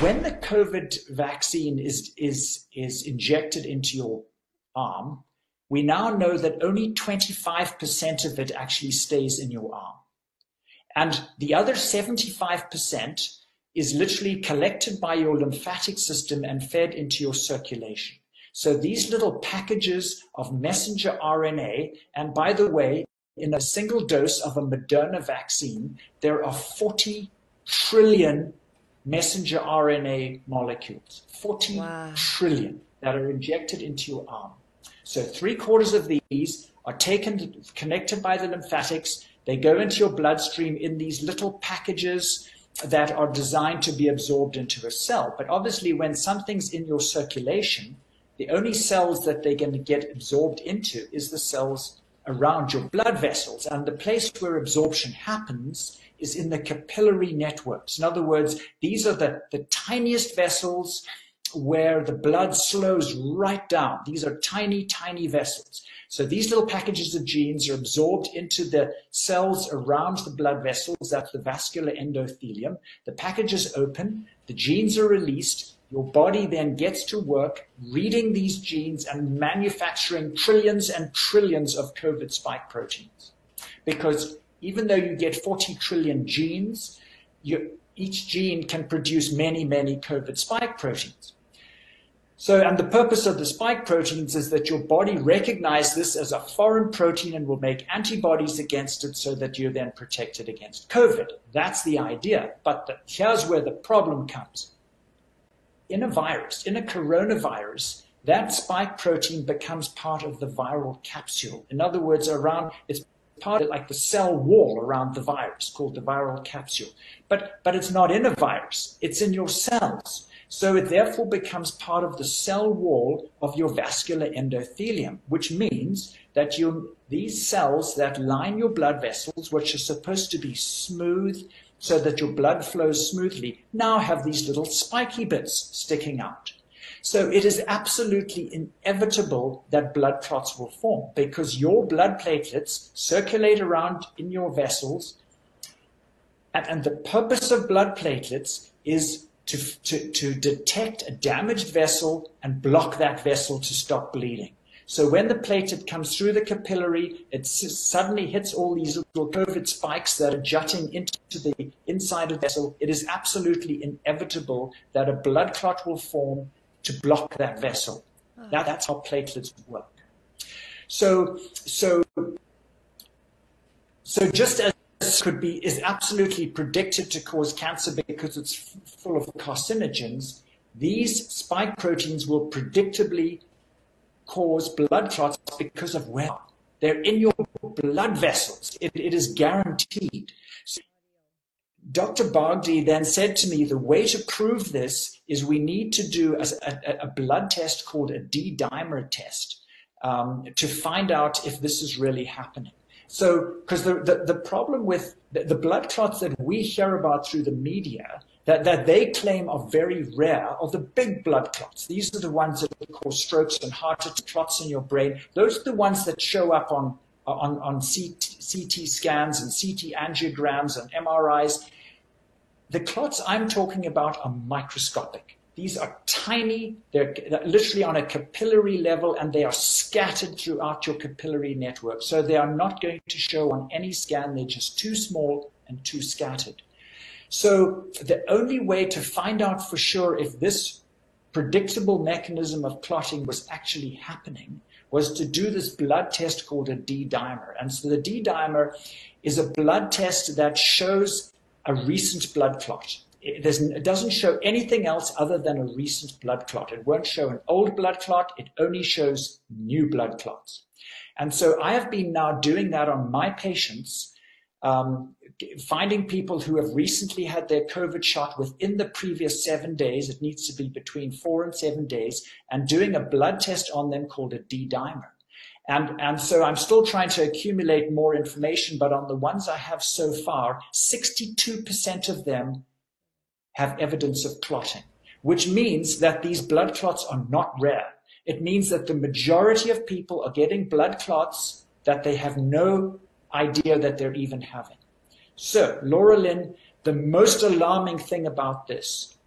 when the COVID vaccine is, is, is injected into your arm, we now know that only 25% of it actually stays in your arm. And the other 75% is literally collected by your lymphatic system and fed into your circulation. So these little packages of messenger RNA, and by the way, in a single dose of a Moderna vaccine, there are 40 trillion messenger RNA molecules. Forty wow. trillion that are injected into your arm. So three quarters of these are taken, connected by the lymphatics. They go into your bloodstream in these little packages that are designed to be absorbed into a cell. But obviously, when something's in your circulation, the only cells that they're going to get absorbed into is the cells around your blood vessels. And the place where absorption happens is in the capillary networks. In other words, these are the, the tiniest vessels where the blood slows right down. These are tiny, tiny vessels. So these little packages of genes are absorbed into the cells around the blood vessels. That's the vascular endothelium. The packages open, the genes are released, your body then gets to work reading these genes and manufacturing trillions and trillions of COVID spike proteins. Because even though you get 40 trillion genes, you, each gene can produce many, many COVID spike proteins. So, and the purpose of the spike proteins is that your body recognizes this as a foreign protein and will make antibodies against it so that you're then protected against COVID. That's the idea. But the, here's where the problem comes in a virus, in a coronavirus, that spike protein becomes part of the viral capsule. In other words, around it's part of like the cell wall around the virus called the viral capsule. But but it's not in a virus, it's in your cells. So it therefore becomes part of the cell wall of your vascular endothelium, which means that you these cells that line your blood vessels, which are supposed to be smooth so that your blood flows smoothly, now have these little spiky bits sticking out. So it is absolutely inevitable that blood clots will form because your blood platelets circulate around in your vessels. And, and the purpose of blood platelets is to, to, to detect a damaged vessel and block that vessel to stop bleeding. So when the platelet comes through the capillary, it suddenly hits all these little COVID spikes that are jutting into the inside of the vessel. It is absolutely inevitable that a blood clot will form to block that vessel. Ah. Oh. Now that's how platelets work. So, so, so just as could be is absolutely predicted to cause cancer because it's full of carcinogens, these spike proteins will predictably cause blood clots because of where they're in your blood vessels. it, it is guaranteed. So Dr. Bhakdi then said to me, the way to prove this is we need to do a, a, a blood test called a D-dimer test um, to find out if this is really happening. So, because the, the, the, problem with the, the blood clots that we hear about through the media that, that they claim are very rare are the big blood clots. These are the ones that cause strokes and heart clots in your brain. Those are the ones that show up on, on, on CT, CT scans and CT angiograms and MRIs. The clots I'm talking about are microscopic. These are tiny, they're literally on a capillary level, and they are scattered throughout your capillary network. So they are not going to show on any scan, they're just too small and too scattered. So the only way to find out for sure if this predictable mechanism of clotting was actually happening was to do this blood test called a D-dimer. And so the D-dimer is a blood test that shows a recent blood clot. It, it, doesn't show anything else other than a recent blood clot. It won't show an old blood clot. It only shows new blood clots. And so I have been now doing that on my patients um, finding people who have recently had their COVID shot within the previous seven days, it needs to be between four and seven days, and doing a blood test on them called a D-dimer. And, and so I'm still trying to accumulate more information, but on the ones I have so far, 62% of them have evidence of clotting, which means that these blood clots are not rare. It means that the majority of people are getting blood clots that they have no idea that they're even having. So, Laura Lynn, the most alarming thing about this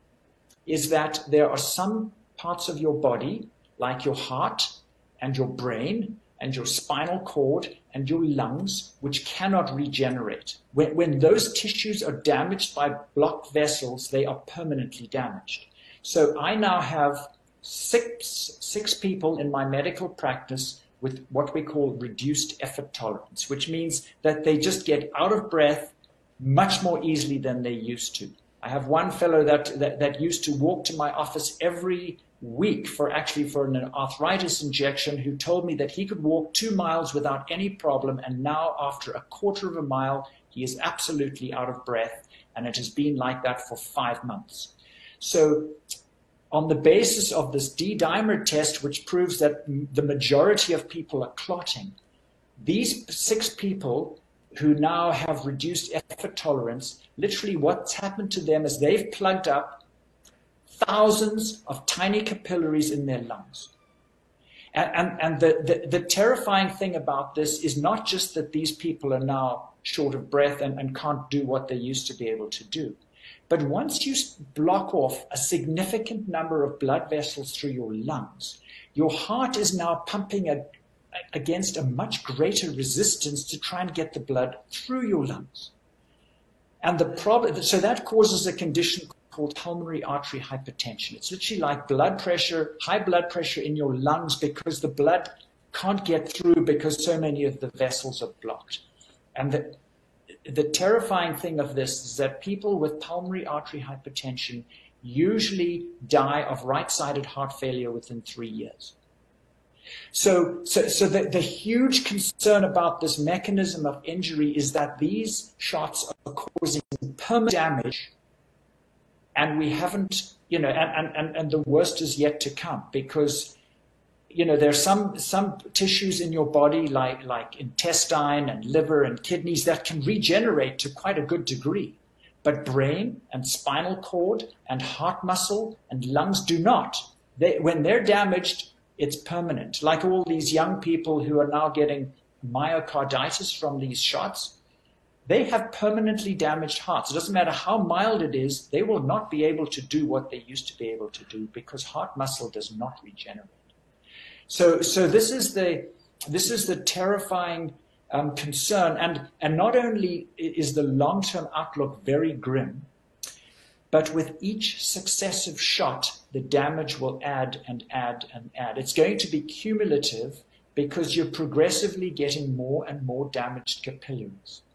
is that there are some parts of your body, like your heart and your brain and your spinal cord and your lungs, which cannot regenerate. When, when those tissues are damaged by blocked vessels, they are permanently damaged. So I now have six, six people in my medical practice with what we call reduced effort tolerance, which means that they just get out of breath much more easily than they used to. I have one fellow that, that, that used to walk to my office every week for actually for an arthritis injection who told me that he could walk two miles without any problem. And now after a quarter of a mile he is absolutely out of breath. And it has been like that for five months. So on the basis of this d-dimer test which proves that the majority of people are clotting these six people who now have reduced effort tolerance literally what's happened to them is they've plugged up thousands of tiny capillaries in their lungs. And, and, and the, the, the, terrifying thing about this is not just that these people are now short of breath and, and can't do what they used to be able to do. But once you block off a significant number of blood vessels through your lungs, your heart is now pumping a, against a much greater resistance to try and get the blood through your lungs. And the problem, so that causes a condition called pulmonary artery hypertension. It's literally like blood pressure, high blood pressure in your lungs because the blood can't get through because so many of the vessels are blocked. And the, the terrifying thing of this is that people with pulmonary artery hypertension usually die of right-sided heart failure within three years. So, so, so the, the huge concern about this mechanism of injury is that these shots are causing permanent damage and we haven't, you know, and, and, and the worst is yet to come because, you know, there's some some tissues in your body like like intestine and liver and kidneys that can regenerate to quite a good degree. But brain and spinal cord and heart muscle and lungs do not. They, when they're damaged, it's permanent. Like all these young people who are now getting myocarditis from these shots, they have permanently damaged hearts. It doesn't matter how mild it is, they will not be able to do what they used to be able to do because heart muscle does not regenerate. So, so this is the this is the terrifying um, concern, and and not only is the long-term outlook very grim, but with each successive shot, the damage will add and add and add. It's going to be cumulative because you're progressively getting more and more damaged capillaries.